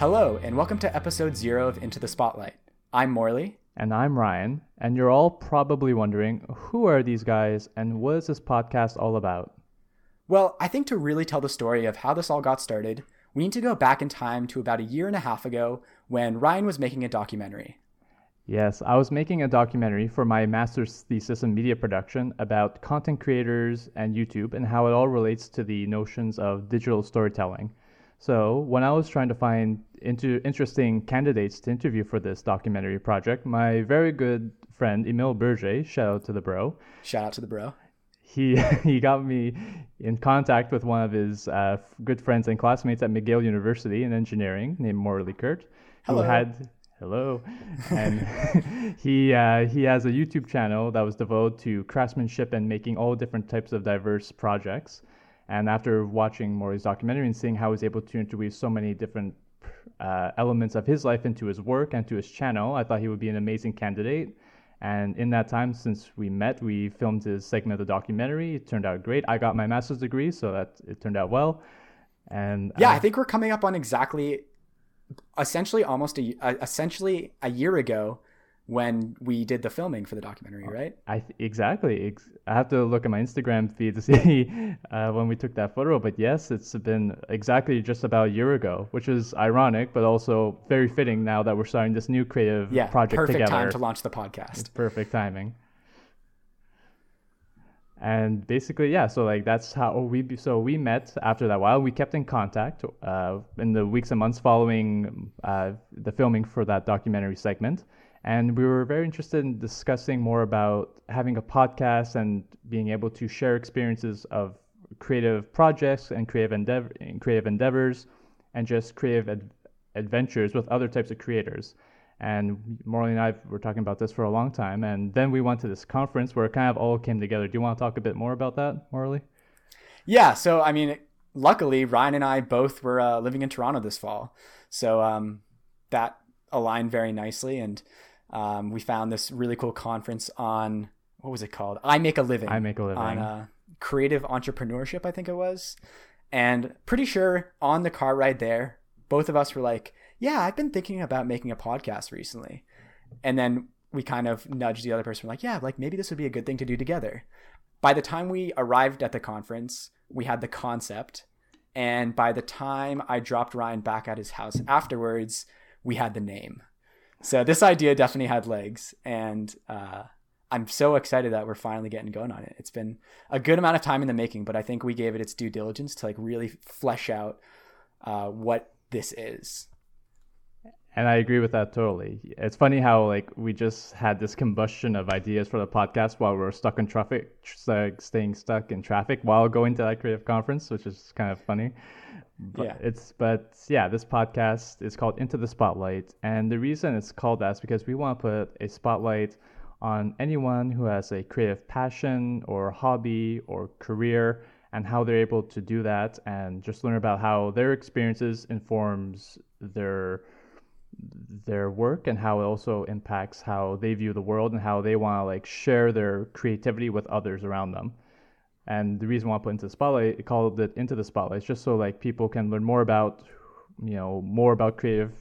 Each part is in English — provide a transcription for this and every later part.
Hello, and welcome to episode zero of Into the Spotlight. I'm Morley. And I'm Ryan, and you're all probably wondering who are these guys and what is this podcast all about? Well, I think to really tell the story of how this all got started, we need to go back in time to about a year and a half ago when Ryan was making a documentary. Yes, I was making a documentary for my master's thesis in media production about content creators and YouTube and how it all relates to the notions of digital storytelling. So, when I was trying to find into interesting candidates to interview for this documentary project, my very good friend Emil Berger, shout out to the bro. Shout out to the bro. He he got me in contact with one of his uh, good friends and classmates at McGill University in engineering, named Morley Kurt, Hello. who had hello, and he uh, he has a YouTube channel that was devoted to craftsmanship and making all different types of diverse projects. And after watching Morley's documentary and seeing how he's able to interweave so many different uh, elements of his life into his work and to his channel, I thought he would be an amazing candidate. And in that time, since we met, we filmed his segment of the documentary. It turned out great. I got my master's degree, so that it turned out well. And Yeah, uh, I think we're coming up on exactly, essentially almost a, uh, essentially a year ago when we did the filming for the documentary, right? I th- exactly. Ex- I have to look at my Instagram feed to see uh, when we took that photo. But yes, it's been exactly just about a year ago, which is ironic, but also very fitting now that we're starting this new creative Yeah, project perfect together. time to launch the podcast. It's perfect timing. And basically, yeah. So like that's how we so we met after that while. We kept in contact uh, in the weeks and months following uh, the filming for that documentary segment, and we were very interested in discussing more about having a podcast and being able to share experiences of creative projects and creative endeavor and creative endeavors, and just creative ad- adventures with other types of creators. And Morley and I were talking about this for a long time. And then we went to this conference where it kind of all came together. Do you want to talk a bit more about that, Morley? Yeah, so I mean, luckily Ryan and I both were uh, living in Toronto this fall, so um, that aligned very nicely, and um, we found this really cool conference on what was it called? I make a living. I Make a Living. on uh, creative entrepreneurship, I think it was, and pretty sure on the car ride there, both of us were like, "Yeah, I've been thinking about making a podcast recently," and then we kind of nudged the other person, like, "Yeah, like maybe this would be a good thing to do together." by the time we arrived at the conference, we had the concept. And by the time I dropped Ryan back at his house afterwards, we had the name. So this idea definitely had legs. And uh, I'm so excited that we're finally getting going on it. It's been a good amount of time in the making, but I think we gave it its due diligence to like really flesh out uh, what this is. And I agree with that totally. It's funny how like we just had this combustion of ideas for the podcast while we are stuck in traffic, like staying stuck in traffic while going to that creative conference, which is kind of funny. But Yeah. It's but yeah, this podcast is called Into the Spotlight, and the reason it's called that is because we want to put a spotlight on anyone who has a creative passion or hobby or career and how they're able to do that and just learn about how their experiences informs their their work and how it also impacts how they view the world and how they want to like share their creativity with others around them. And the reason why I put into the spotlight, called it into the spotlight, is just so like people can learn more about, you know, more about creative,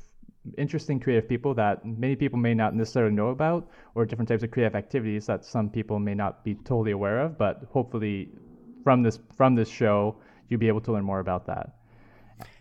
interesting creative people that many people may not necessarily know about, or different types of creative activities that some people may not be totally aware of. But hopefully, from this from this show, you'll be able to learn more about that.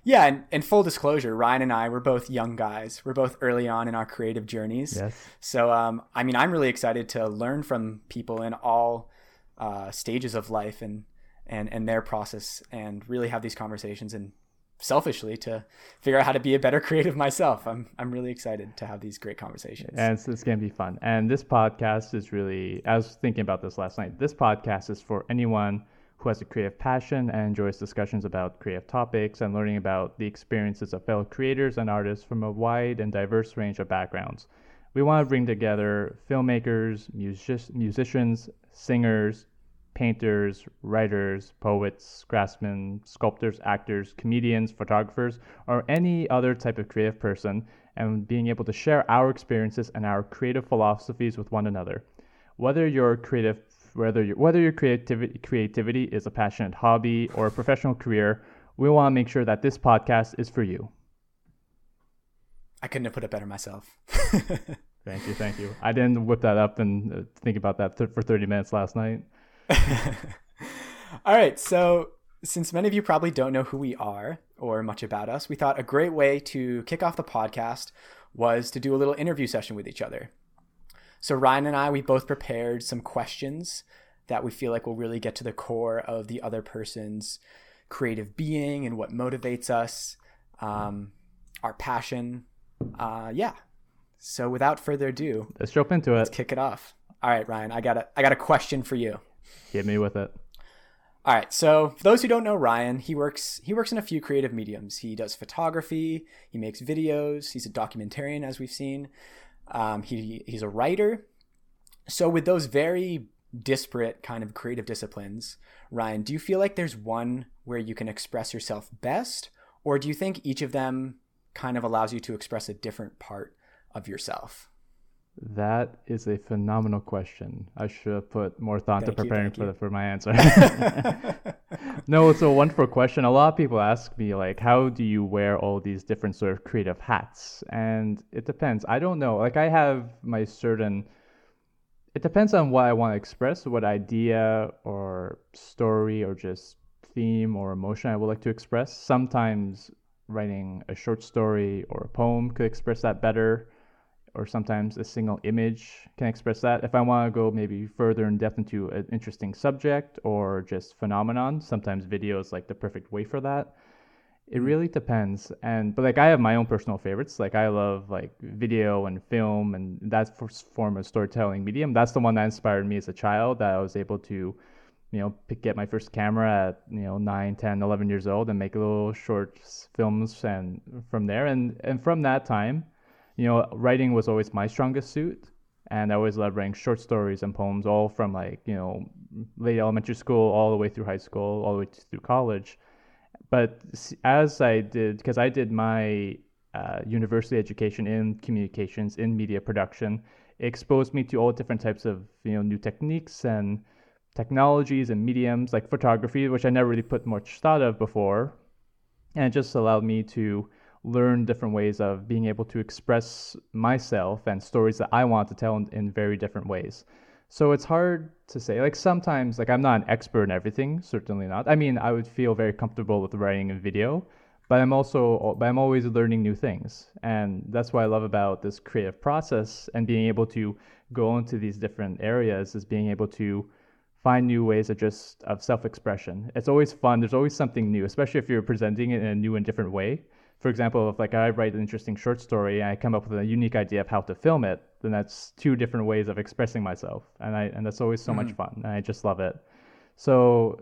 Yeah, and, and full disclosure, Ryan and I were both young guys. We're both early on in our creative journeys. Yes. So, um, I mean, I'm really excited to learn from people in all uh, stages of life and, and, and their process and really have these conversations and selfishly to figure out how to be a better creative myself. I'm, I'm really excited to have these great conversations. And it's, it's going to be fun. And this podcast is really, I was thinking about this last night. This podcast is for anyone who has a creative passion and enjoys discussions about creative topics and learning about the experiences of fellow creators and artists from a wide and diverse range of backgrounds. We want to bring together filmmakers, music- musicians, singers, painters, writers, poets, craftsmen, sculptors, actors, comedians, photographers, or any other type of creative person, and being able to share our experiences and our creative philosophies with one another. Whether your creative whether your whether your creativity creativity is a passionate hobby or a professional career, we want to make sure that this podcast is for you. I couldn't have put it better myself. thank you, thank you. I didn't whip that up and uh, think about that th- for 30 minutes last night. All right, so since many of you probably don't know who we are or much about us, we thought a great way to kick off the podcast was to do a little interview session with each other. So Ryan and I, we both prepared some questions that we feel like will really get to the core of the other person's creative being and what motivates us, um, our passion. Uh, yeah. So without further ado, let's jump into it. let's kick it off. All right, Ryan, I got a I got a question for you. Hit me with it. All right. So for those who don't know Ryan, he works he works in a few creative mediums. He does photography. He makes videos. He's a documentarian, as we've seen. Um, he he's a writer. So with those very disparate kind of creative disciplines, Ryan, do you feel like there's one where you can express yourself best, or do you think each of them kind of allows you to express a different part of yourself? That is a phenomenal question. I should have put more thought Thank to preparing for the, for my answer. no, it's a wonderful question. A lot of people ask me like, how do you wear all these different sort of creative hats? And it depends. I don't know. Like I have my certain. It depends on what I want to express, what idea or story or just theme or emotion I would like to express. Sometimes writing a short story or a poem could express that better or sometimes a single image can express that. If I want to go maybe further in depth into an interesting subject or just phenomenon, sometimes video is like the perfect way for that. It hmm. really depends. And but like I have my own personal favorites. Like I love like video and film and that form of storytelling medium. That's the one that inspired me as a child that I was able to you know pick, get my first camera at you know 9 10 11 years old and make little short films and from there and and from that time you know, writing was always my strongest suit. And I always loved writing short stories and poems, all from like, you know, late elementary school all the way through high school, all the way through college. But as I did, because I did my uh, university education in communications, in media production, it exposed me to all different types of, you know, new techniques and technologies and mediums like photography, which I never really put much thought of before. And it just allowed me to learn different ways of being able to express myself and stories that I want to tell in, in very different ways. So it's hard to say. Like sometimes, like I'm not an expert in everything, certainly not. I mean, I would feel very comfortable with writing a video, but I'm also, but I'm always learning new things, and that's what I love about this creative process and being able to go into these different areas is being able to find new ways of just of self-expression. It's always fun. There's always something new, especially if you're presenting it in a new and different way for example, if like I write an interesting short story and I come up with a unique idea of how to film it, then that's two different ways of expressing myself, and I and that's always so much fun, and I just love it. So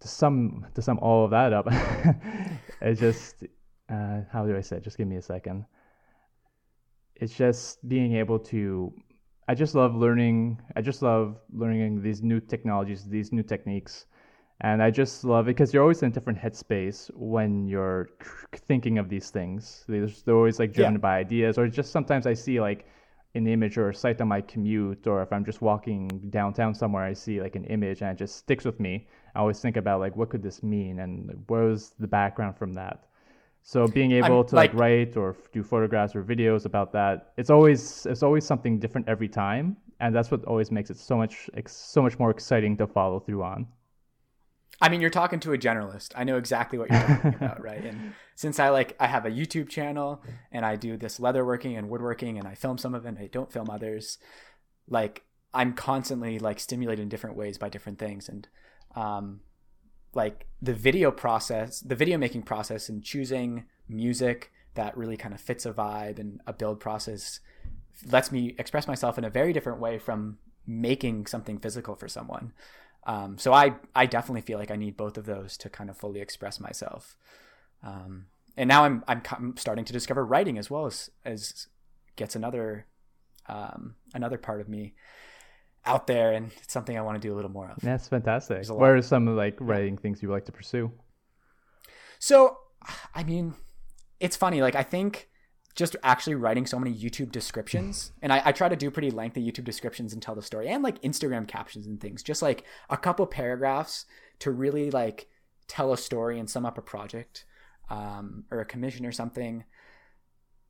to sum to sum all of that up, it's just uh, how do I say? It? Just give me a second. It's just being able to. I just love learning. I just love learning these new technologies, these new techniques and I just love it because you're always in a different headspace when you're thinking of these things. There's, they're always like driven Yeah. by ideas, or just sometimes I see like an image or a sight on my commute, or if I'm just walking downtown somewhere, I see like an image and it just sticks with me. I always think about like what could this mean and what was the background from that. So being able to like, like- write or f- do photographs or videos about that, it's always it's always something different every time, and that's what always makes it so much ex- so much more exciting to follow through on. I mean, you're talking to a generalist. I know exactly what you're talking about, right? And since I like, I have a YouTube channel and I do this leatherworking and woodworking, and I film some of it, and I don't film others. Like, I'm constantly like stimulated in different ways by different things, and um, like the video process, the video making process, and choosing music that really kind of fits a vibe and a build process lets me express myself in a very different way from making something physical for someone. Um, so I I definitely feel like I need both of those to kind of fully express myself. Um, and now I'm I'm starting to discover writing as well as as gets another um, another part of me out there, and it's something I want to do a little more of. That's fantastic. What are some like writing things you would like to pursue? So, I mean, it's funny. Like, I think just actually writing so many YouTube descriptions, and I, I try to do pretty lengthy YouTube descriptions and tell the story, and like Instagram captions and things, just like a couple paragraphs to really like tell a story and sum up a project um, or a commission or something.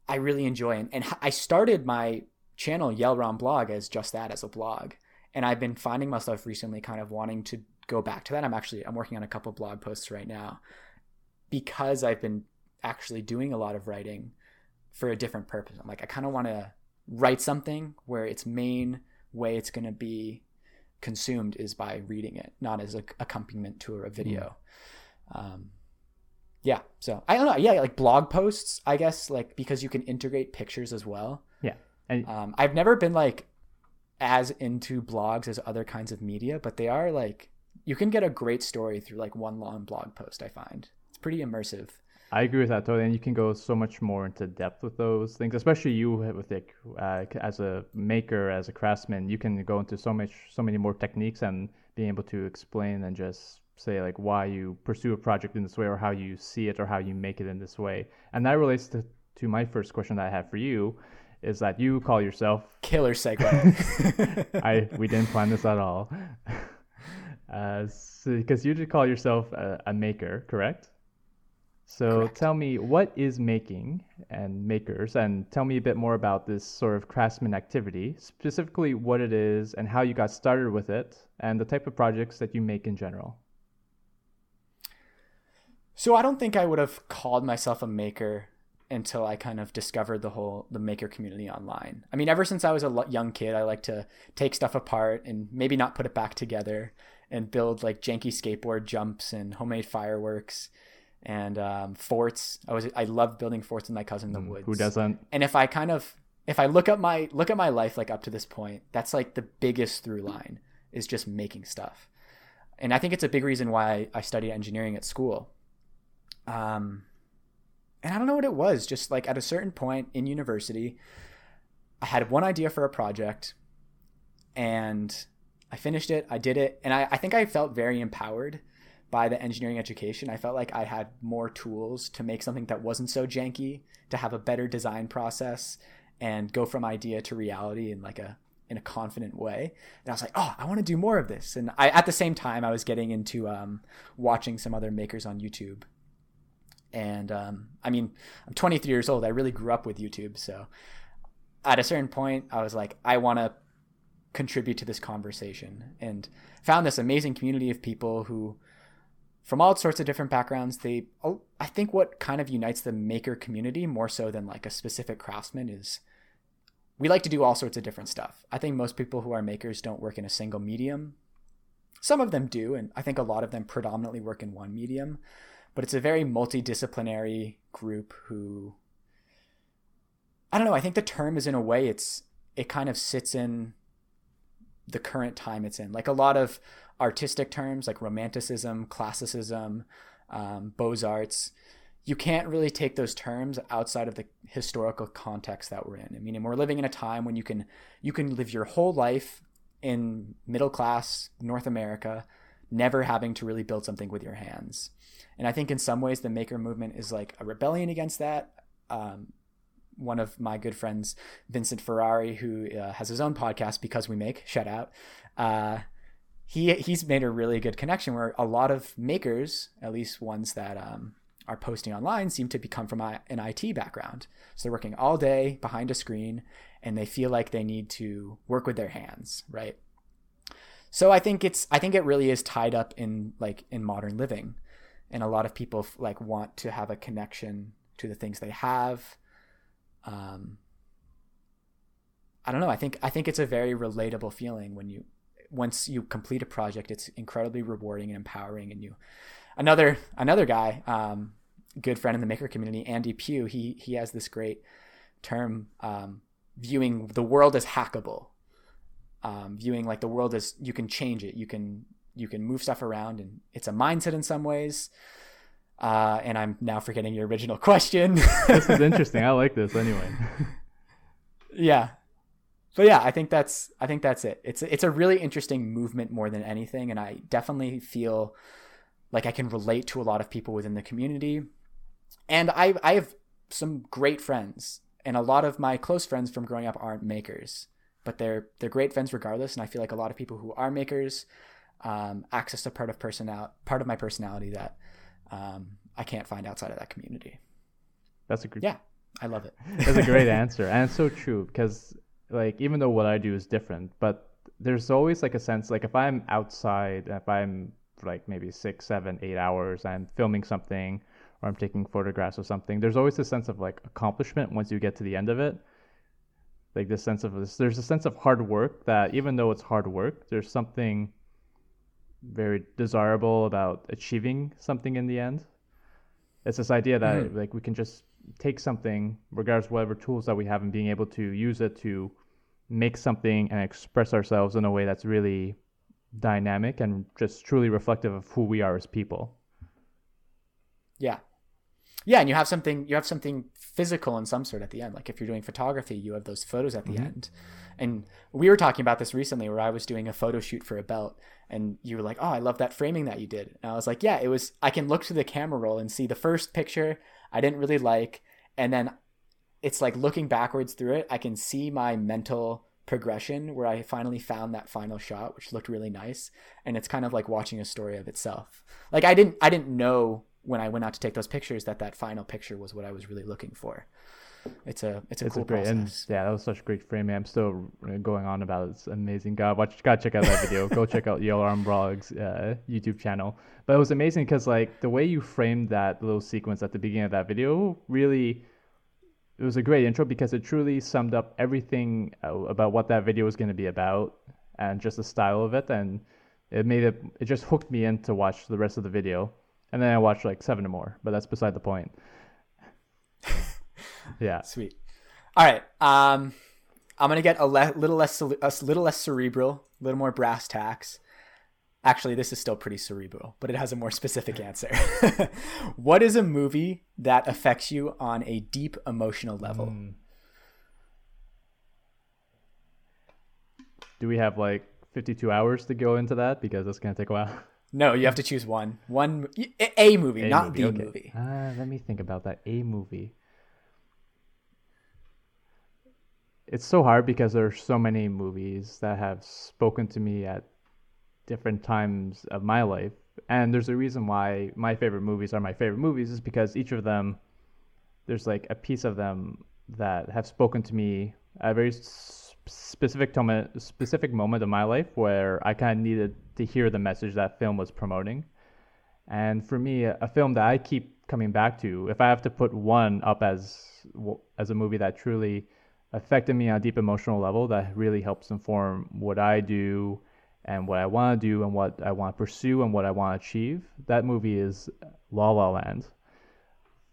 I really enjoy. And, and I started my channel Yellround blog as just that, as a blog. And I've been finding myself recently kind of wanting to go back to that. I'm actually I'm working on a couple blog posts right now because I've been actually doing a lot of writing for a different purpose. I'm like I kind of want to write something where its main way it's going to be consumed is by reading it, not as an accompaniment to a video. Mm. Um, yeah, so I don't know. Yeah, like blog posts, I guess, like because you can integrate pictures as well. Yeah, and um, I've never been like as into blogs as other kinds of media, but they are like you can get a great story through like one long blog post. I find it's pretty immersive. I agree with that totally, and you can go so much more into depth with those things, especially you with like uh, as a maker, as a craftsman, you can go into so much, so many more techniques and being able to explain and just say like why you pursue a project in this way or how you see it or how you make it in this way, and that relates to to my first question that I have for you, is that you call yourself killer segue. I we didn't plan this at all. Uh, because so, you just call yourself a, a maker, correct? So Correct. tell me, what is making and makers, and tell me a bit more about this sort of craftsman activity, specifically what it is and how you got started with it, and the type of projects that you make in general. So I don't think I would have called myself a maker until I kind of discovered the whole the maker community online. I mean, ever since I was a young kid, I like to take stuff apart and maybe not put it back together and build like janky skateboard jumps and homemade fireworks and um, forts. I was I loved building forts with my cousin in the mm, woods. Who doesn't? And if I kind of if I look at my look at my life like up to this point, that's like the biggest through line is just making stuff. And I think it's a big reason why I studied engineering at school. Um, and I don't know what it was. Just like at a certain point in university, I had one idea for a project, and I finished it. I did it, and I, I think I felt very empowered by the engineering education, I felt like I had more tools to make something that wasn't so janky, to have a better design process and go from idea to reality in like a in a confident way. And I was like, oh, I want to do more of this. And I at the same time I was getting into um, watching some other makers on YouTube. And um, I mean, I'm 23 years old. I really grew up with YouTube, so at a certain point, I was like, I want to contribute to this conversation, and found this amazing community of people who from all sorts of different backgrounds. They, oh, I think, what kind of unites the maker community more so than like a specific craftsman is we like to do all sorts of different stuff. I think most people who are makers don't work in a single medium. Some of them do, and I think a lot of them predominantly work in one medium. But it's a very multidisciplinary group who I don't know, I think the term is in a way it's it kind of sits in the current time it's in. Like a lot of artistic terms like romanticism, classicism, um, beaux arts, you can't really take those terms outside of the historical context that we're in. I mean, we're living in a time when you can you can live your whole life in middle class North America, never having to really build something with your hands. And I think in some ways the maker movement is like a rebellion against that. Um, one of my good friends, Vincent Ferrari, who uh, has his own podcast because we make shout out. Uh, he he's made a really good connection where a lot of makers, at least ones that um, are posting online, seem to become from an IT background. So they're working all day behind a screen, and they feel like they need to work with their hands, right? So I think it's I think it really is tied up in like in modern living, and a lot of people like want to have a connection to the things they have. Um, I don't know. I think I think it's a very relatable feeling when you once you complete a project, it's incredibly rewarding and empowering. And you, another another guy, um, good friend in the maker community, Andy Pugh, he he has this great term um, viewing the world as hackable, um, viewing like the world as you can change it, you can you can move stuff around, and it's a mindset in some ways. Uh, and I'm now forgetting your original question. this is interesting. I like this anyway. yeah, but yeah, I think that's I think that's it. It's it's a really interesting movement more than anything, and I definitely feel like I can relate to a lot of people within the community. And I I have some great friends, and a lot of my close friends from growing up aren't makers, but they're they're great friends regardless. And I feel like a lot of people who are makers um, access a part of personality part of my personality that um, I can't find outside of that community. That's a good yeah I love it. That's a great answer, and it's so true because like even though what I do is different, but there's always like a sense like if I'm outside, if I'm like maybe six, seven, eight hours, I'm filming something or I'm taking photographs of something. There's always a sense of like accomplishment once you get to the end of it. Like this sense of this, there's a sense of hard work that even though it's hard work, there's something very desirable about achieving something in the end. It's this idea that mm. like we can just take something, regardless of whatever tools that we have, and being able to use it to make something and express ourselves in a way that's really dynamic and just truly reflective of who we are as people. Yeah. Yeah, and you have something you have something physical in some sort at the end. Like if you're doing photography, you have those photos at the mm-hmm. end. And we were talking about this recently where I was doing a photo shoot for a belt and you were like, "Oh, I love that framing that you did." And I was like, "Yeah, it was I can look to the camera roll and see the first picture I didn't really like and then it's like looking backwards through it, I can see my mental progression where I finally found that final shot, which looked really nice. And it's kind of like watching a story of itself. Like I didn't, I didn't know when I went out to take those pictures that that final picture was what I was really looking for. It's a, it's a it's cool a great, process. And yeah, that was such a great framing. I'm still going on about it. It's amazing. God, watch, gotta check out that video. Go check out Yellow Arm uh, YouTube channel. But it was amazing because like the way you framed that little sequence at the beginning of that video really it was a great intro because it truly summed up everything uh, about what that video was going to be about and just the style of it and it made it it just hooked me in to watch the rest of the video and then i watched like seven or more but that's beside the point yeah sweet all right um i'm gonna get a le- little less a little less cerebral a little more brass tacks Actually, this is still pretty cerebral, but it has a more specific answer. what is a movie that affects you on a deep emotional level? Mm. Do we have like 52 hours to go into that? Because it's going to take a while. No, you have to choose one. One a movie, a not movie, the okay. movie. Uh, let me think about that. A movie. It's so hard because there are so many movies that have spoken to me at different times of my life. And there's a reason why my favorite movies are my favorite movies is because each of them, there's like a piece of them that have spoken to me at a very specific moment, specific moment of my life where I kind of needed to hear the message that film was promoting. And for me, a film that I keep coming back to, if I have to put one up as as a movie that truly affected me on a deep emotional level, that really helps inform what I do and what I want to do and what I want to pursue and what I want to achieve. That movie is La La Land,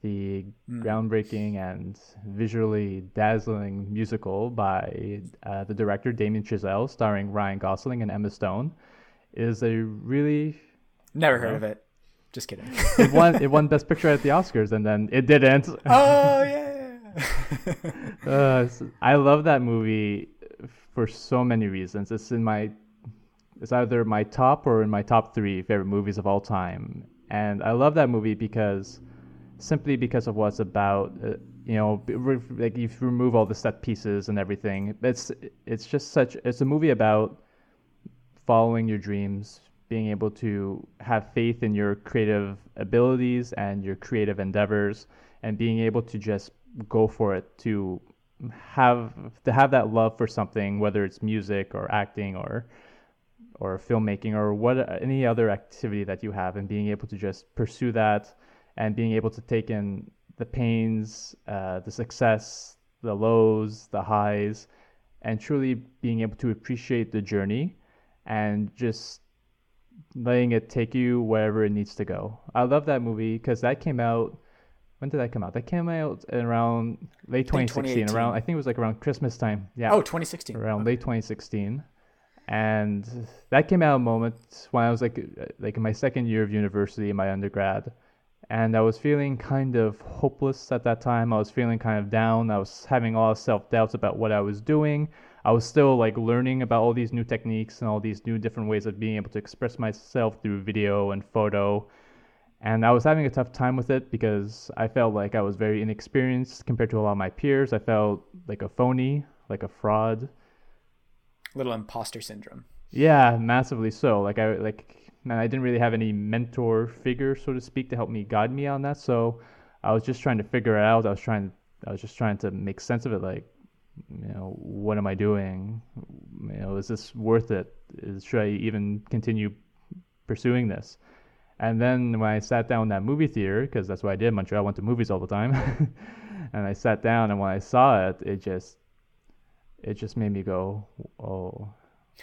the mm. groundbreaking and visually dazzling musical by uh, the director Damien Chazelle, starring Ryan Gosling and Emma Stone, is a really never heard of it. Just kidding. it won. It won Best Picture at the Oscars, and then it didn't. Oh yeah. Uh, I love that movie for so many reasons. It's in my it's either my top or in my top three favorite movies of all time. And I love that movie because simply because of what it's about. Uh, you know, like you remove all the set pieces and everything, it's it's just such. It's a movie about following your dreams, being able to have faith in your creative abilities and your creative endeavors, and being able to just go for it to have to have that love for something, whether it's music or acting or or filmmaking or what any other activity that you have and being able to just pursue that and being able to take in the pains uh, the success the lows the highs and truly being able to appreciate the journey and just letting it take you wherever it needs to go. I love that movie because that came out when did that come out? That came out around late 2016. Around I think it was like around Christmas time. Yeah. Oh, 2016. Around okay. late 2016 and that came out a moment when I was like like in my second year of university in my undergrad, and I was feeling kind of hopeless at that time. I was feeling kind of down. I was having a lot of self doubts about what I was doing. I was still like learning about all these new techniques and all these new different ways of being able to express myself through video and photo. And I was having a tough time with it because I felt like I was very inexperienced compared to a lot of my peers. I felt like a phony, like a fraud little imposter syndrome. Yeah, massively so. Like I like man, I didn't really have any mentor figure, so to speak, to help me guide me on that. So I was just trying to figure it out. I was trying I was just trying to make sense of it. Like, you know, what am I doing? You know, is this worth it? Is, should I even continue pursuing this? And then when I sat down in that movie theater, because that's what I did in Montreal, I went to movies all the time, and I sat down, and when I saw it, it just, it just made me go, oh,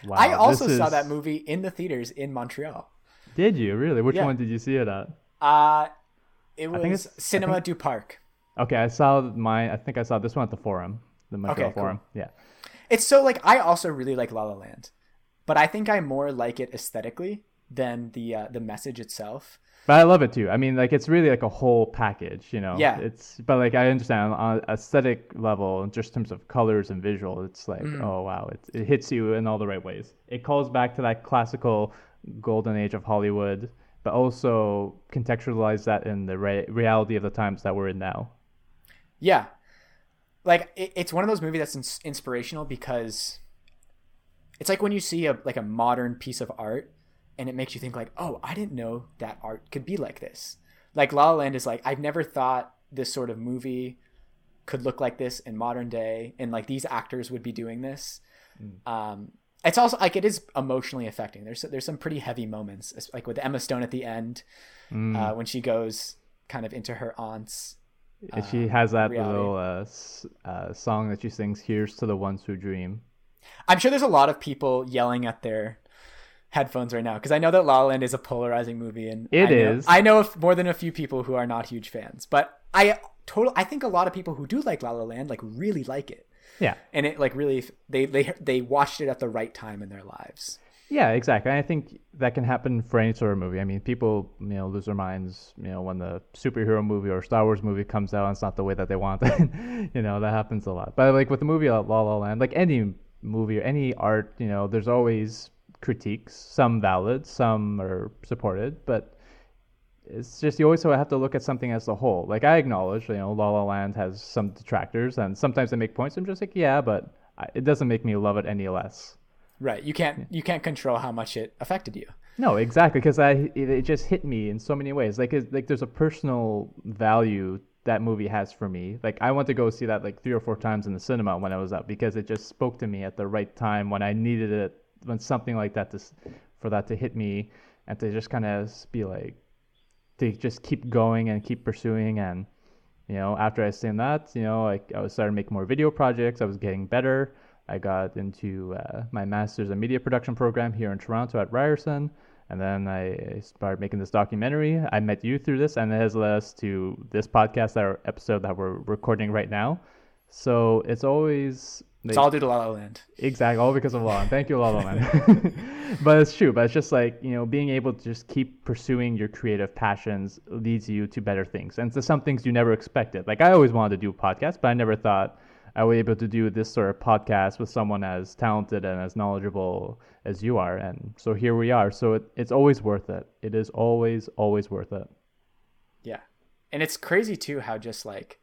wow. I also saw is... that movie in the theaters in Montreal. Did you really? Which yeah. one did you see it at? Uh, it was Cinema think... du Parc. Okay, I saw my. I think I saw this one at the Forum, the Montreal okay, Forum. Cool. Yeah. It's so like I also really like La La Land, but I think I more like it aesthetically than the uh, the message itself. But I love it too. I mean, like it's really like a whole package, you know. Yeah. It's but like I understand on aesthetic level, just in terms of colors and visual, it's like mm. oh wow, it it hits you in all the right ways. It calls back to that classical golden age of Hollywood, but also contextualize that in the re- reality of the times that we're in now. Yeah, like it, it's one of those movies that's ins- inspirational because it's like when you see a like a modern piece of art and it makes you think like, oh, I didn't know that art could be like this. Like La La Land is like I've never thought this sort of movie could look like this in modern day, and like these actors would be doing this. Mm. Um, it's also like it is emotionally affecting. There's there's some pretty heavy moments, like with Emma Stone at the end mm. uh, when she goes kind of into her aunt's. Uh, she has that reality. little uh, uh, song that she sings. Here's to the ones who dream. I'm sure there's a lot of people yelling at their headphones right now because I know that La La Land is a polarizing movie, and it I know, is. I know more than a few people who are not huge fans, but I total. I think a lot of people who do like La La Land like really like it. Yeah, and it like really they they they watched it at the right time in their lives. Yeah, exactly. I think that can happen for any sort of movie. I mean, people, you know, lose their minds, you know, when the superhero movie or Star Wars movie comes out and it's not the way that they want it. you know, that happens a lot. But like with the movie La La Land, like any movie or any art, you know, there's always critiques, some valid, some are supported, but it's just you always have to look at something as a whole. Like I acknowledge, you know, La La Land has some detractors, and sometimes they make points. I'm just like, yeah, but it doesn't make me love it any less. Right. You can't you can't control how much it affected you. No, exactly, because I it, just hit me in so many ways. Like like there's a personal value that movie has for me. Like I went to go see that like three or four times in the cinema when I was up because it just spoke to me at the right time when I needed it when something like that to for that to hit me and to just kind of be like to just keep going and keep pursuing and you know after I seen that you know like I was starting to make more video projects I was getting better I got into uh, my master's in media production program here in Toronto at Ryerson and then I started making this documentary. I met you through this, and it has led us to this podcast, our episode that we're recording right now. So it's always it's all due to La La Land. Exactly, all because of La La Land. Thank you, La La Land. but it's true. But it's just like you know, being able to just keep pursuing your creative passions leads you to better things, and to some things you never expected. Like I always wanted to do podcasts, but I never thought I would be able to do this sort of podcast with someone as talented and as knowledgeable as you are. And so here we are. So it, it's always worth it. It is always, always worth it. Yeah, and it's crazy too how just like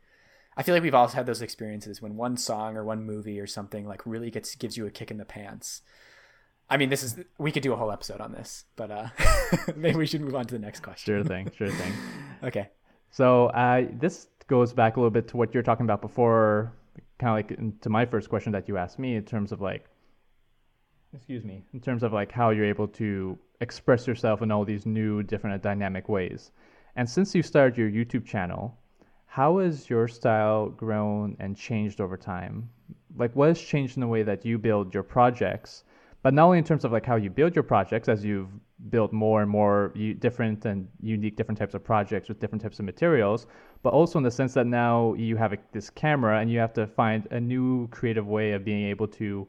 I feel like we've all had those experiences when one song or one movie or something like really gets gives you a kick in the pants. I mean, this is we could do a whole episode on this, but uh, maybe we should move on to the next question. Sure thing, sure thing. okay. So uh, this goes back a little bit to what you're talking about before, kind of like to my first question that you asked me in terms of like, excuse me, in terms of like how you're able to express yourself in all these new, different, dynamic ways. And since you started your YouTube channel, how has your style grown and changed over time? Like, what has changed in the way that you build your projects? But not only in terms of like how you build your projects, as you've built more and more different and unique different types of projects with different types of materials, but also in the sense that now you have this camera and you have to find a new creative way of being able to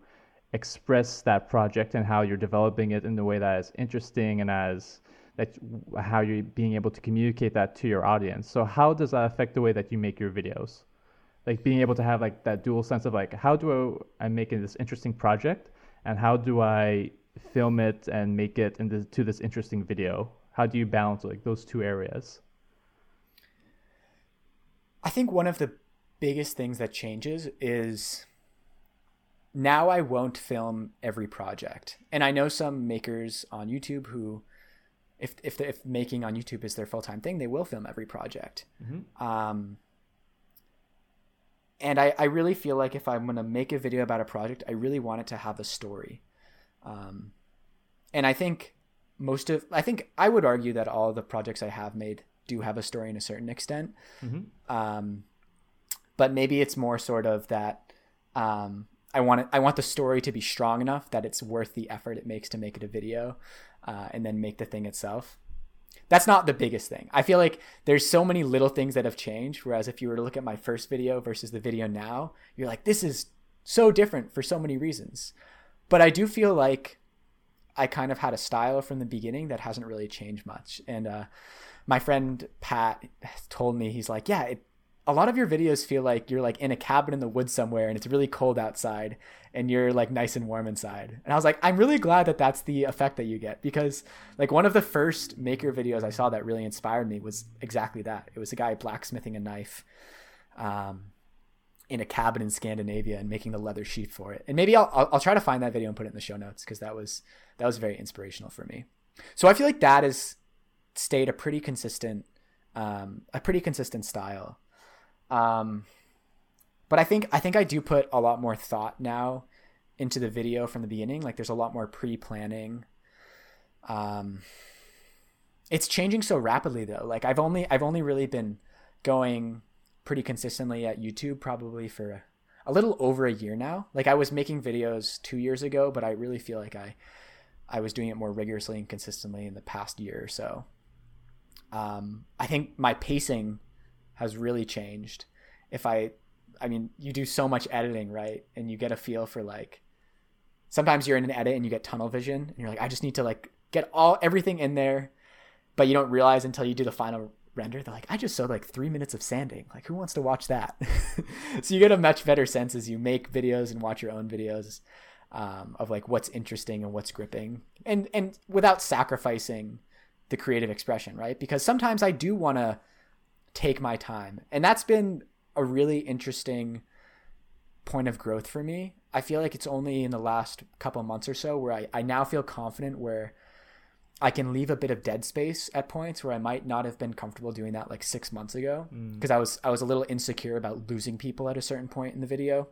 express that project and how you're developing it in a way that is interesting and as that how you're being able to communicate that to your audience. So how does that affect the way that you make your videos? Like being able to have like that dual sense of like how do I, make it this interesting project and how do I film it and make it into to this interesting video? How do you balance like those two areas? I think one of the biggest things that changes is now I won't film every project. And I know some makers on YouTube who if if if making on YouTube is their full time thing, they will film every project. Mm-hmm. Um, and I, I really feel like if I'm gonna make a video about a project, I really want it to have a story. Um, and I think most of I think I would argue that all the projects I have made do have a story in a certain extent. Mm-hmm. Um, but maybe it's more sort of that um, I want it, I want the story to be strong enough that it's worth the effort it makes to make it a video, uh, and then make the thing itself. That's not the biggest thing. I feel like there's so many little things that have changed. Whereas if you were to look at my first video versus the video now, you're like, this is so different for so many reasons. But I do feel like I kind of had a style from the beginning that hasn't really changed much. And uh, my friend Pat told me he's like, yeah, it, a lot of your videos feel like you're like in a cabin in the woods somewhere and it's really cold outside and you're like nice and warm inside. And I was like, I'm really glad that that's the effect that you get because like one of the first maker videos I saw that really inspired me was exactly that. It was a guy blacksmithing a knife. Um, in a cabin in Scandinavia and making the leather sheath for it. And maybe I'll, I'll, I'll try to find that video and put it in the show notes because that was that was very inspirational for me. So I feel like that has stayed a pretty consistent um, a pretty consistent style. Um, but I think I think I do put a lot more thought now into the video from the beginning. Like there's a lot more pre-planning. Um, it's changing so rapidly though. Like I've only I've only really been going pretty consistently at YouTube probably for a little over a year now. Like I was making videos 2 years ago, but I really feel like I I was doing it more rigorously and consistently in the past year or so. Um, I think my pacing has really changed. If I I mean, you do so much editing, right? And you get a feel for like sometimes you're in an edit and you get tunnel vision and you're like I just need to like get all everything in there, but you don't realize until you do the final render they're like i just showed like three minutes of sanding. Like who wants to watch that? So you get a much better sense as you make videos and watch your own videos um, of like what's interesting and what's gripping. And and without sacrificing the creative expression right? Because sometimes i do want to take my time. And that's been a really interesting point of growth for me i feel like it's only in the last couple months or so where i, I now feel confident where I can leave a bit of dead space at points where I might not have been comfortable doing that like six months ago because mm. I was I was a little insecure about losing people at a certain point in the video.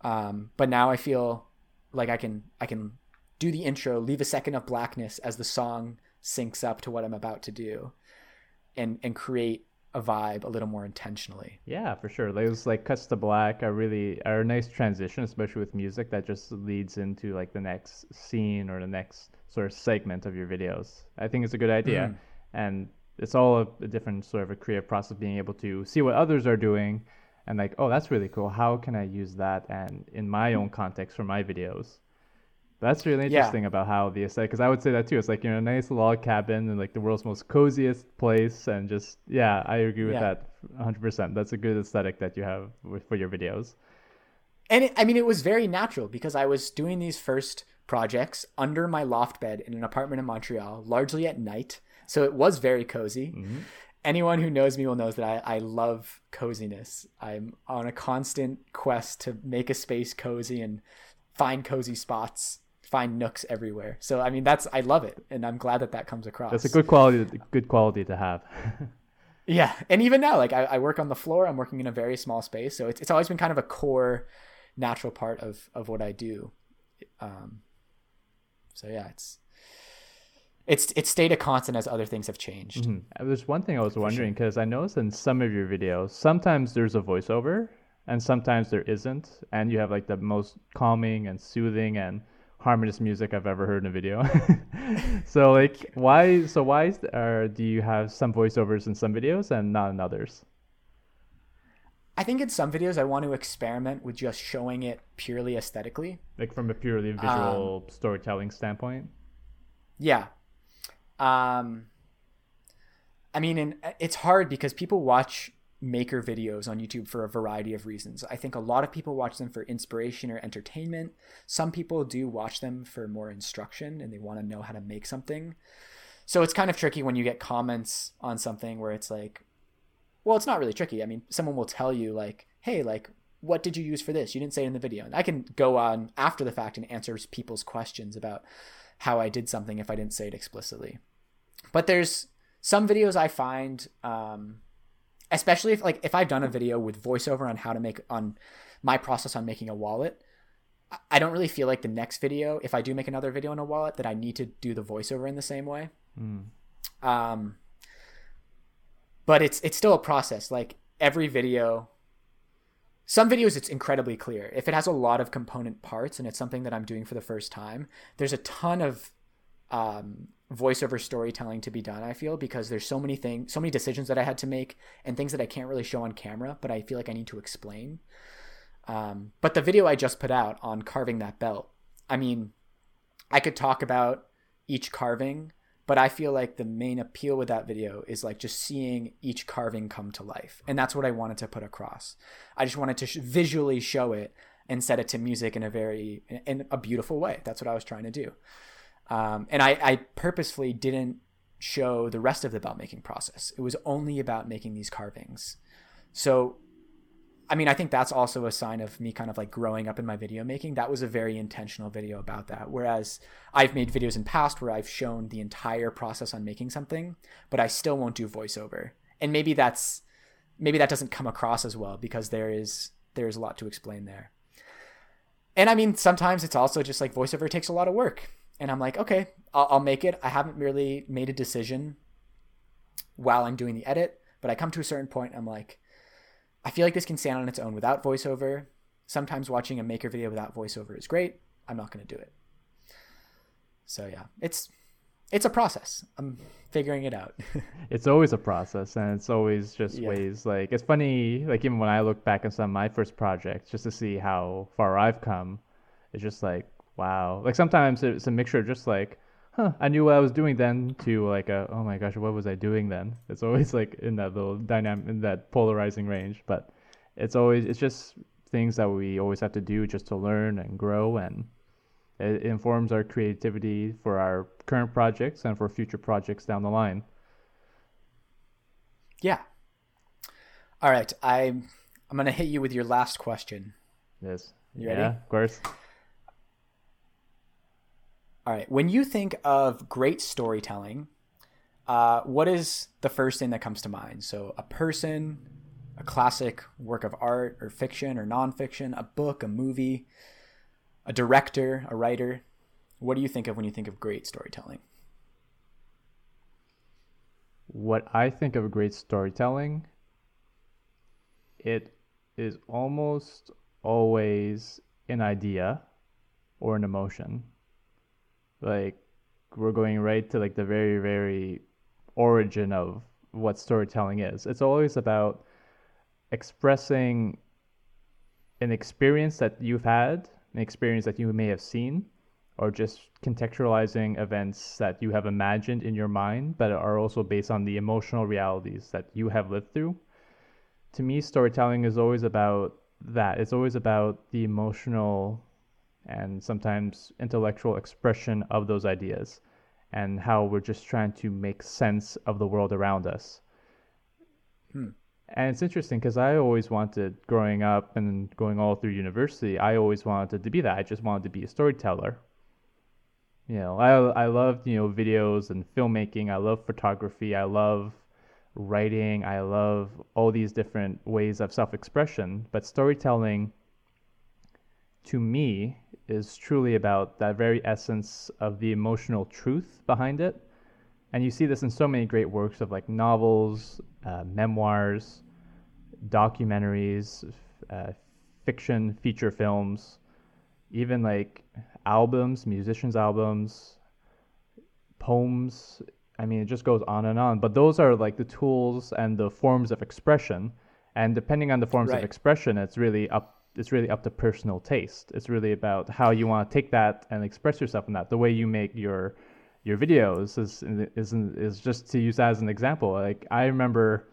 Um, but now I feel like I can I can do the intro, leave a second of blackness as the song syncs up to what I'm about to do, and and create a vibe a little more intentionally. Yeah, for sure. Those like cuts to black are really are a nice transition, especially with music that just leads into like the next scene or the next sort of segment of your videos. I think it's a good idea, mm. and it's all a, a, different sort of a creative process, being able to see what others are doing, and like, oh, that's really cool. How can I use that and in my own context for my videos? That's really interesting yeah. about how the aesthetic, because I would say that too. It's like you know, a nice log cabin in like the world's most coziest place, and just yeah, I agree with yeah. that 100. percent That's a good aesthetic that you have for your videos. And it, I mean, it was very natural because I was doing these first projects under my loft bed in an apartment in Montreal, largely at night. So it was very cozy. Mm-hmm. Anyone who knows me will know that I, I love coziness. I'm on a constant quest to make a space cozy and find cozy spots, find nooks everywhere. So I mean, that's I love it, and I'm glad that that comes across. That's a good quality. Good quality to have. yeah, and even now, like I, I work on the floor. I'm working in a very small space, so it's it's always been kind of a core, natural part of of what I do. Um, so yeah, it's it's it's stayed a constant as other things have changed. Mm-hmm. There's one thing I was wondering because sure. I noticed in some of your videos, sometimes there's a voiceover and sometimes there isn't, and you have like the most calming and soothing and harmonious music I've ever heard in a video. so like why so why is, or do you have some voiceovers in some videos and not in others? I think in some videos I want to experiment with just showing it purely aesthetically. Like from a purely visual um, storytelling standpoint? Yeah. Um I mean and it's hard because people watch maker videos on YouTube for a variety of reasons. I think a lot of people watch them for inspiration or entertainment. Some people do watch them for more instruction and they want to know how to make something. So it's kind of tricky when you get comments on something where it's like, well, it's not really tricky. I mean, someone will tell you like, "Hey, like what did you use for this? You didn't say it in the video." And I can go on after the fact and answer people's questions about how I did something if I didn't say it explicitly. But there's some videos I find um, especially if like if I've done a video with voiceover on how to make on my process on making a wallet, I don't really feel like the next video, if I do make another video on a wallet, that I need to do the voiceover in the same way. Mm. Um, but it's it's still a process. Like every video, some videos it's incredibly clear. If it has a lot of component parts and it's something that I'm doing for the first time, there's a ton of um, voiceover storytelling to be done. I feel because there's so many things, so many decisions that I had to make, and things that I can't really show on camera, but I feel like I need to explain. Um, but the video I just put out on carving that belt, I mean, I could talk about each carving, but I feel like the main appeal with that video is like just seeing each carving come to life. And that's what I wanted to put across. I just wanted to sh- visually show it and set it to music in a very, in a beautiful way. That's what I was trying to do. Um, and I, I purposefully didn't show the rest of the belt making process. It was only about making these carvings. So I mean, I think that's also a sign of me kind of like growing up in my video making. That was a very intentional video about that. Whereas I've made videos in past where I've shown the entire process on making something, but I still won't do voiceover. And maybe that's maybe that doesn't come across as well because there is there's a lot to explain there. And I mean, sometimes it's also just like voiceover takes a lot of work. And I'm like, okay, I'll, I'll make it. I haven't really made a decision while I'm doing the edit, but I come to a certain point. I'm like, I feel like this can stand on its own without voiceover. Sometimes watching a maker video without voiceover is great. I'm not going to do it. So yeah, it's it's a process. I'm figuring it out. it's always a process, and it's always just yeah. ways like it's funny. Like even when I look back on some of my first projects, just to see how far I've come, it's just like wow. Like sometimes it's a mixture of just like huh, I knew what I was doing then to like a, oh my gosh, what was I doing then? It's always like in that little dynamic, in that polarizing range. But it's always, it's just things that we always have to do just to learn and grow. And it informs our creativity for our current projects and for future projects down the line. Yeah. All right. I, I'm going to hit you with your last question. Yes. You ready? Yeah, of course. All right. When you think of great storytelling, uh, what is the first thing that comes to mind? So, a person, a classic work of art or fiction or nonfiction, a book, a movie, a director, a writer. What do you think of when you think of great storytelling? What I think of great storytelling, it is almost always an idea or an emotion like we're going right to like the very very origin of what storytelling is. It's always about expressing an experience that you've had, an experience that you may have seen, or just contextualizing events that you have imagined in your mind, but are also based on the emotional realities that you have lived through. To me, storytelling is always about that. It's always about the emotional and sometimes intellectual expression of those ideas and how we're just trying to make sense of the world around us. Hmm. And it's interesting because I always wanted, growing up and going all through university, I always wanted to be that. I just wanted to be a storyteller. You know, I I loved you know videos and filmmaking. I love photography. I love writing. I love all these different ways of self-expression. But storytelling, to me, is truly about that very essence of the emotional truth behind it. And you see this in so many great works of like novels, uh, memoirs, documentaries, uh, fiction, feature films, even like albums, musicians' albums, poems. I mean, it just goes on and on. But those are like the tools and the forms of expression. And depending on the forms right. of expression, it's really up it's really up to personal taste. It's really about how you want to take that and express yourself in that. The way you make your your videos is is is just to use that as an example. Like I remember,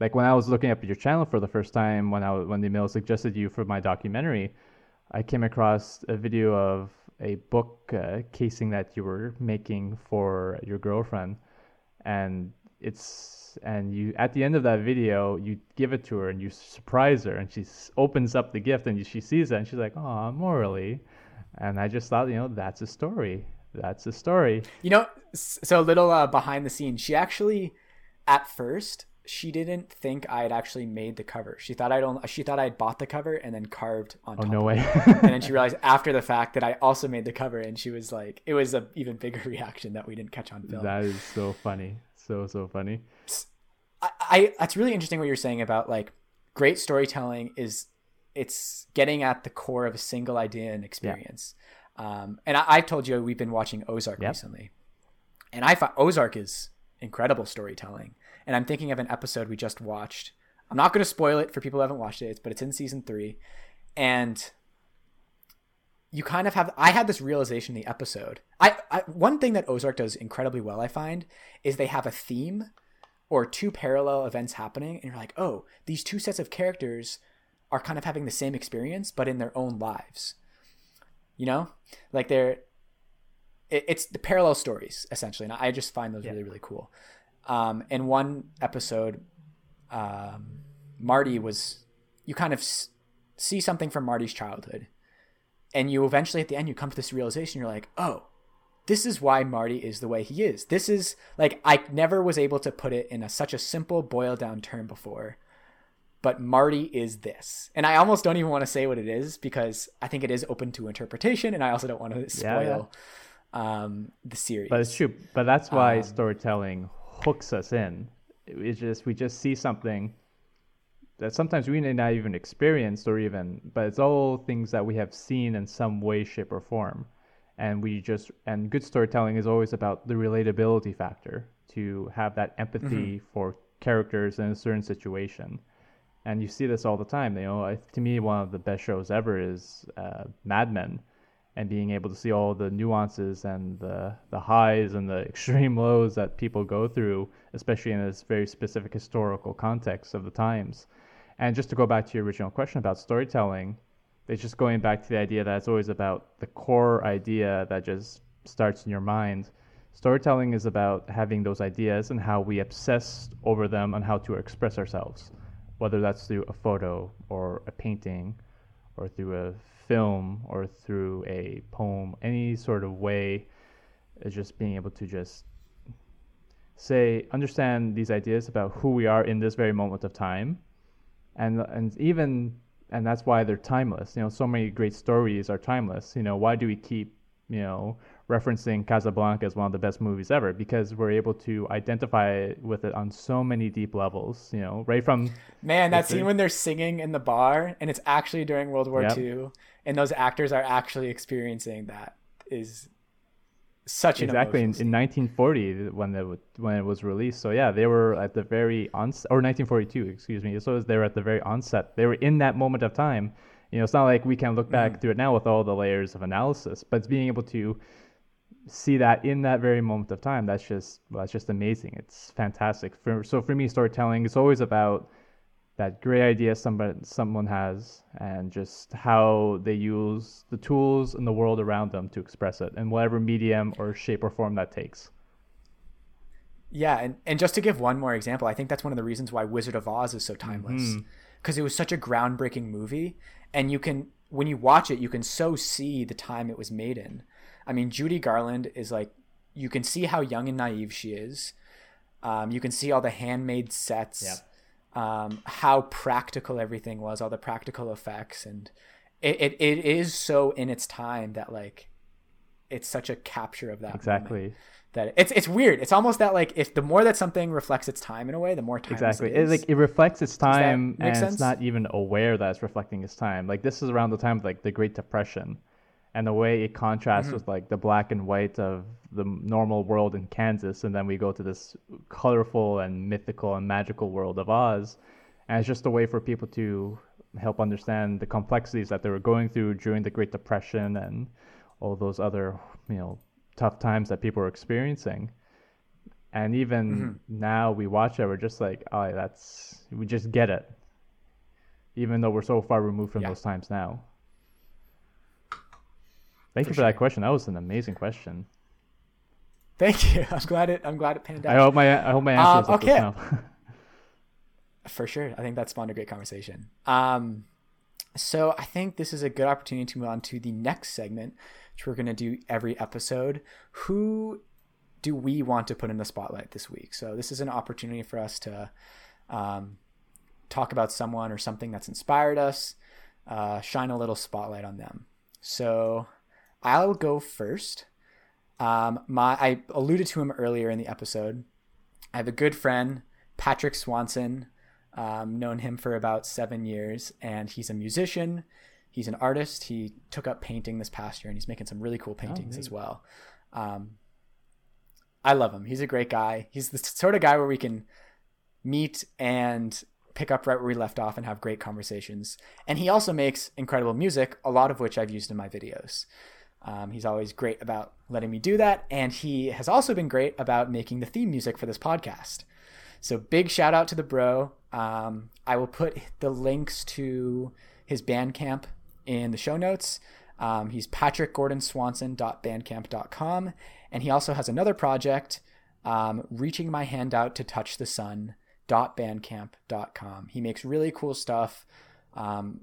like when I was looking up your channel for the first time, when I when the email suggested you for my documentary, I came across a video of a book uh, casing that you were making for your girlfriend, and it's and you at the end of that video you give it to her and you surprise her and she opens up the gift and she sees it and she's like oh Morley and i just thought you know that's a story that's a story you know so a little uh, behind the scenes she actually at first she didn't think I had actually made the cover. She thought I'd only, she thought I'd bought the cover and then carved on Oh no way. and then she realized after the fact that I also made the cover, and she was like, it was a even bigger reaction that we didn't catch on film. that is so funny. So so funny. I, I that's really interesting what you're saying about like great storytelling is it's getting at the core of a single idea and experience. Um, and I, I've told you we've been watching Ozark Yep. recently, and I thought Ozark is incredible storytelling. And I'm thinking of an episode we just watched. I'm not going to spoil it for people who haven't watched it, but it's in season three, and you kind of have. I had this realization in the episode. I, I one thing that Ozark does incredibly well, I find, is they have a theme or two parallel events happening and you're like oh these two sets of characters are kind of having the same experience but in their own lives. You know? Like they're it, it's the parallel stories essentially and i just find those Yeah. really really cool. Um, in one episode um, marty was you kind of s- see something from marty's childhood and you eventually at the end you come to this realization you're like oh this is why Marty is the way he is. This is like I never was able to put it in a, such a simple boiled down term before. But Marty is this. And I almost don't even want to say what it is because I think it is open to interpretation and I also don't want to Yeah, yeah. spoil um the series. But it's true. But that's why Um, storytelling hooks us in. It's just we just see something that sometimes we may not even experience or even, but it's all things that we have seen in some way, shape, or form. And we just and good storytelling is always about the relatability factor to have that empathy for characters in a certain situation. And you see this all the time. You know, I, to me, one of the best shows ever is uh, Mad Men, and being able to see all the nuances and the the highs and the extreme lows that people go through, especially in this very specific historical context of the times. And just to go back to your original question about storytelling, it's just going back to the idea that it's always about the core idea that just starts in your mind. Storytelling is about having those ideas and how we obsess over them and how to express ourselves, whether that's through a photo or a painting or through a film or through a poem, any sort of way, is just being able to just say, understand these ideas about who we are in this very moment of time, and and even and that's why they're timeless. You know, so many great stories are timeless. You know, why do we keep you know referencing Casablanca as one of the best movies ever? Because we're able to identify with it on so many deep levels. You know, right from Man, that scene when they're singing in the bar and it's actually during World War Yep. II and those actors are actually experiencing that is such an exactly in, in 1940 when when it was released. So yeah, they were at the very onset, or 1942, excuse me. So they were at the very onset. They were in that moment of time. You know, it's not like we can look back mm-hmm. through it now with all the layers of analysis, but it's being able to see that in that very moment of time. That's just well, that's just amazing. It's fantastic. For, so for me, storytelling is always about that great idea somebody someone has and just how they use the tools in the world around them to express it in whatever medium or shape or form that takes. Yeah, and, and just to give one more example, I think that's one of the reasons why Wizard of Oz is so timeless. Mm-hmm. Because it was such a groundbreaking movie, and you can when you watch it, you can so see the time it was made in. I mean, Judy Garland is like you can see how young and naive she is. Um, you can see all the handmade sets, Yep. Um, how practical everything was, all the practical effects, and it, it, it is so in its time that like it's such a capture of that Exactly. that it's it's weird. It's almost that like if the more that something reflects its time in a way, the more timeless Exactly. it It, is. like it reflects its time and sense? it's not even aware that it's reflecting its time. Like this is around the time of like the Great Depression and the way it contrasts Mm-hmm. with like the black and white of the normal world in Kansas and then we go to this colorful and mythical and magical world of Oz. And it's just a way for people to help understand the complexities that they were going through during the Great Depression and all those other, you know, tough times that people were experiencing. And even Mm-hmm. now we watch it, we're just like, oh, that's, we just get it. Even though we're so far removed from Yeah. those times now. Thank For you for that question. That was an amazing question. Thank you. I'm glad it. I'm glad it panned out. I hope my I hope my answer Um, is up to okay. For sure. I think that spawned a great conversation. Um, so I think this is a good opportunity to move on to the next segment, which we're going to do every episode. Who do we want to put in the spotlight this week? So this is an opportunity for us to um, talk about someone or something that's inspired us, uh, shine a little spotlight on them. So I'll go first. Um, my I alluded to him earlier in the episode. I have a good friend, Patrick Swanson. Um, known him for about seven years, and he's a musician. He's an artist. He took up painting this past year, and he's making some really cool paintings oh, as well. Um, I love him. He's a great guy. He's the sort of guy where we can meet and pick up right where we left off and have great conversations. And he also makes incredible music, a lot of which I've used in my videos. Um, he's always great about letting me do that. And he has also been great about making the theme music for this podcast. So big shout out to the bro. Um, I will put the links to his Bandcamp in the show notes. Um, he's patrickgordonswanson.bandcamp.com. And he also has another project, um, Reaching My Hand Out to Touch the Sun bandcamp.com. He makes really cool stuff. Um,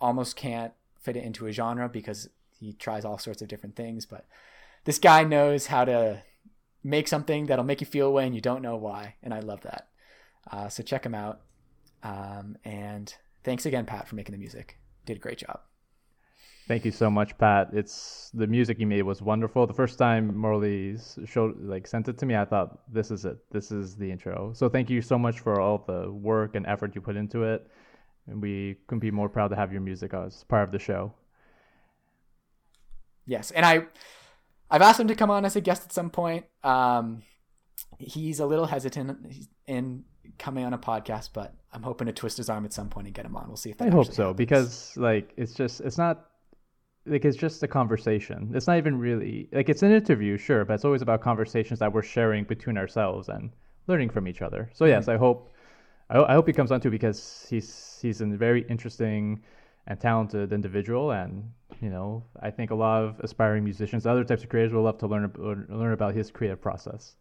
almost can't fit it into a genre because he tries all sorts of different things, but this guy knows how to make something that'll make you feel a way and you don't know why. And I love that. Uh, so check him out. Um, and thanks again, Pat, for making the music. Did a great job. Thank you so much, Pat. It's the music you made was wonderful. The first time Morley showed like sent it to me, I thought this is it. This is the intro. So thank you so much for all the work and effort you put into it. And we couldn't be more proud to have your music as part of the show. Yes, and I I've asked him to come on as a guest at some point. Um, he's a little hesitant in coming on a podcast, but I'm hoping to twist his arm at some point and get him on. We'll see if I hope so happens. because like it's just it's not like it's just a conversation. It's not even really like it's an interview, sure, but it's always about conversations that we're sharing between ourselves and learning from each other. So yes, mm-hmm. I hope I, I, hope he comes on too because he's he's a very interesting and talented individual, and you know I think a lot of aspiring musicians, other types of creators, will love to learn learn about his creative process.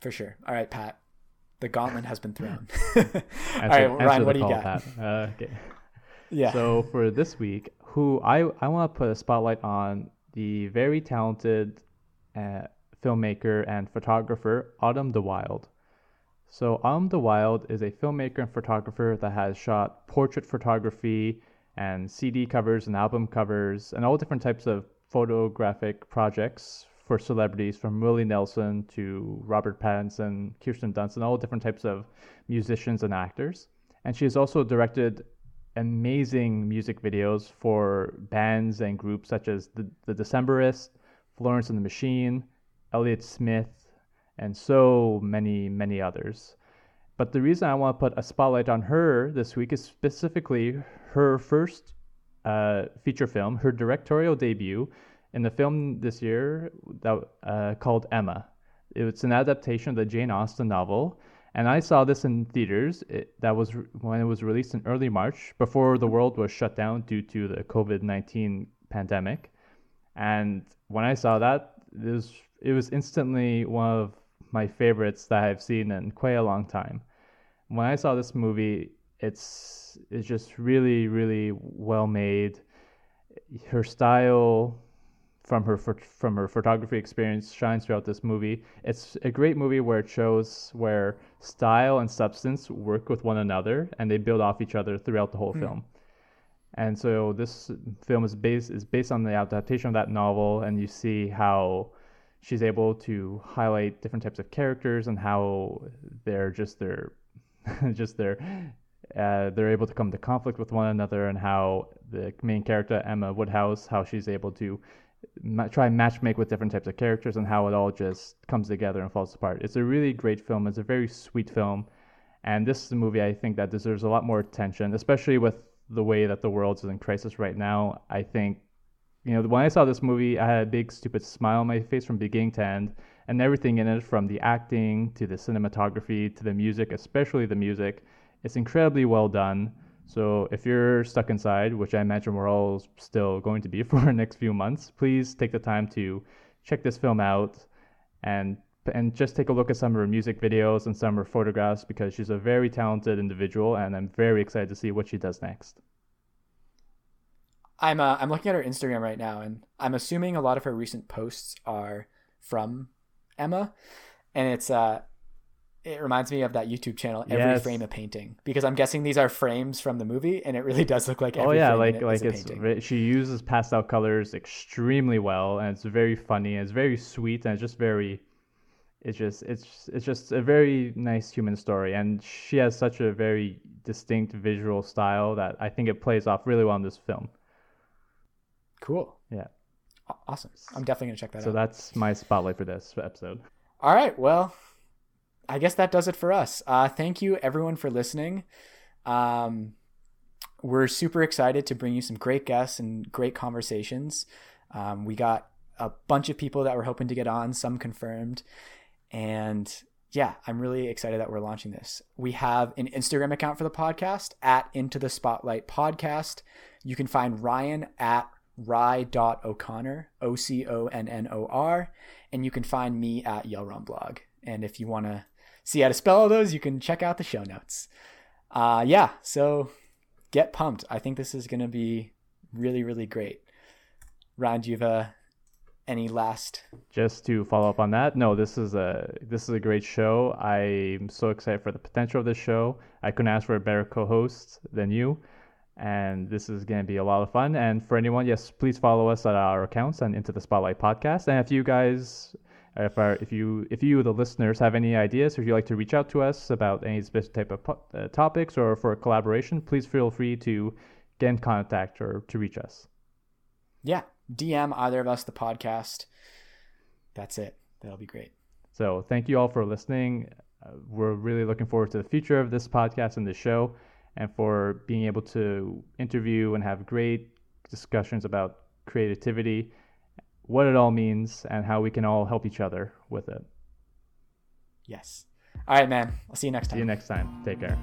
For sure. All right, Pat. The gauntlet has been thrown. All right, Ryan, what do you got? Uh, okay. Yeah. So for this week, who I, I want to put a spotlight on the very talented uh, filmmaker and photographer Autumn de Wilde. So Autumn de Wilde is a filmmaker and photographer that has shot portrait photography and CD covers and album covers and all different types of photographic projects for celebrities from Willie Nelson to Robert Pattinson, Kirsten Dunst, and all different types of musicians and actors. And she has also directed amazing music videos for bands and groups such as the, the Decemberists, Florence and the Machine, Elliott Smith, and so many, many others. But the reason I want to put a spotlight on her this week is specifically her first uh, feature film, her directorial debut in the film this year that uh, called Emma. It's an adaptation of the Jane Austen novel and I saw this in theaters. It, that was when it was released in early March, before the world was shut down due to the COVID nineteen pandemic. And when I saw that, it was it was instantly one of my favorites that I've seen in quite a long time. When I saw this movie, it's it's just really really well made. Her style from her from her photography experience shines throughout this movie. It's a great movie where it shows where style and substance work with one another and they build off each other throughout the whole mm. film. And so this film is based is based on the adaptation of that novel, and you see how she's able to highlight different types of characters and how they're just their just their uh, they're able to come to conflict with one another, and how the main character Emma Woodhouse, how she's able to ma- try and match make with different types of characters and how it all just comes together and falls apart. It's a really great film. It's a very sweet film, and this is a movie I think that deserves a lot more attention, especially with the way that the world is in crisis right now. I think, you know, when I saw this movie, I had a big stupid smile on my face from beginning to end, and everything in it, from the acting to the cinematography to the music, especially the music, it's incredibly well done. So if you're stuck inside, which I imagine we're all still going to be for the next few months, please take the time to check this film out and and just take a look at some of her music videos and some of her photographs because she's a very talented individual and I'm very excited to see what she does next. I'm uh, I'm looking at her Instagram right now and I'm assuming a lot of her recent posts are from Emma and it's uh it reminds me of that YouTube channel, Every Yes. Frame a Painting, because I'm guessing these are frames from the movie, and it really does look like. Every oh yeah, like it like it's painting. she uses pastel colors extremely well, and it's very funny and it's very sweet and it's just very. It's just it's it's just a very nice human story, and she has such a very distinct visual style that I think it plays off really well in this film. Cool. Yeah. Awesome. I'm definitely gonna check that So out. So that's my spotlight for this episode. All right. Well, I guess that does it for us. Uh, thank you, everyone, for listening. Um, we're super excited to bring you some great guests and great conversations. Um, we got a bunch of people that we're hoping to get on, some confirmed. And yeah, I'm really excited that we're launching this. We have an Instagram account for the podcast at Into the Spotlight Podcast. You can find Ryan at rye.o'connor, O C O N N O R and you can find me at Yellron Blog. And if you want to see how to spell all those, you can check out the show notes. Uh, yeah, so get pumped. I think this is going to be really, really great. Ryan, do you have uh, any last? Just to follow up on that, no, this is a this is a great show. I'm so excited for the potential of this show. I couldn't ask for a better co-host than you, and this is going to be a lot of fun. And for anyone, yes, please follow us at our accounts and into the Spotlight podcast. And if you guys, if our, if you if you the listeners have any ideas, or if you'd like to reach out to us about any specific type of po- uh, topics or for a collaboration, please feel free to get in contact or to reach us. Yeah, DM either of us the podcast. That's it. That'll be great. So thank you all for listening. Uh, we're really looking forward to the future of this podcast and this show, and for being able to interview and have great discussions about creativity, what it all means, and how we can all help each other with it. Yes. All right, man. I'll see you next time. See you next time. Take care.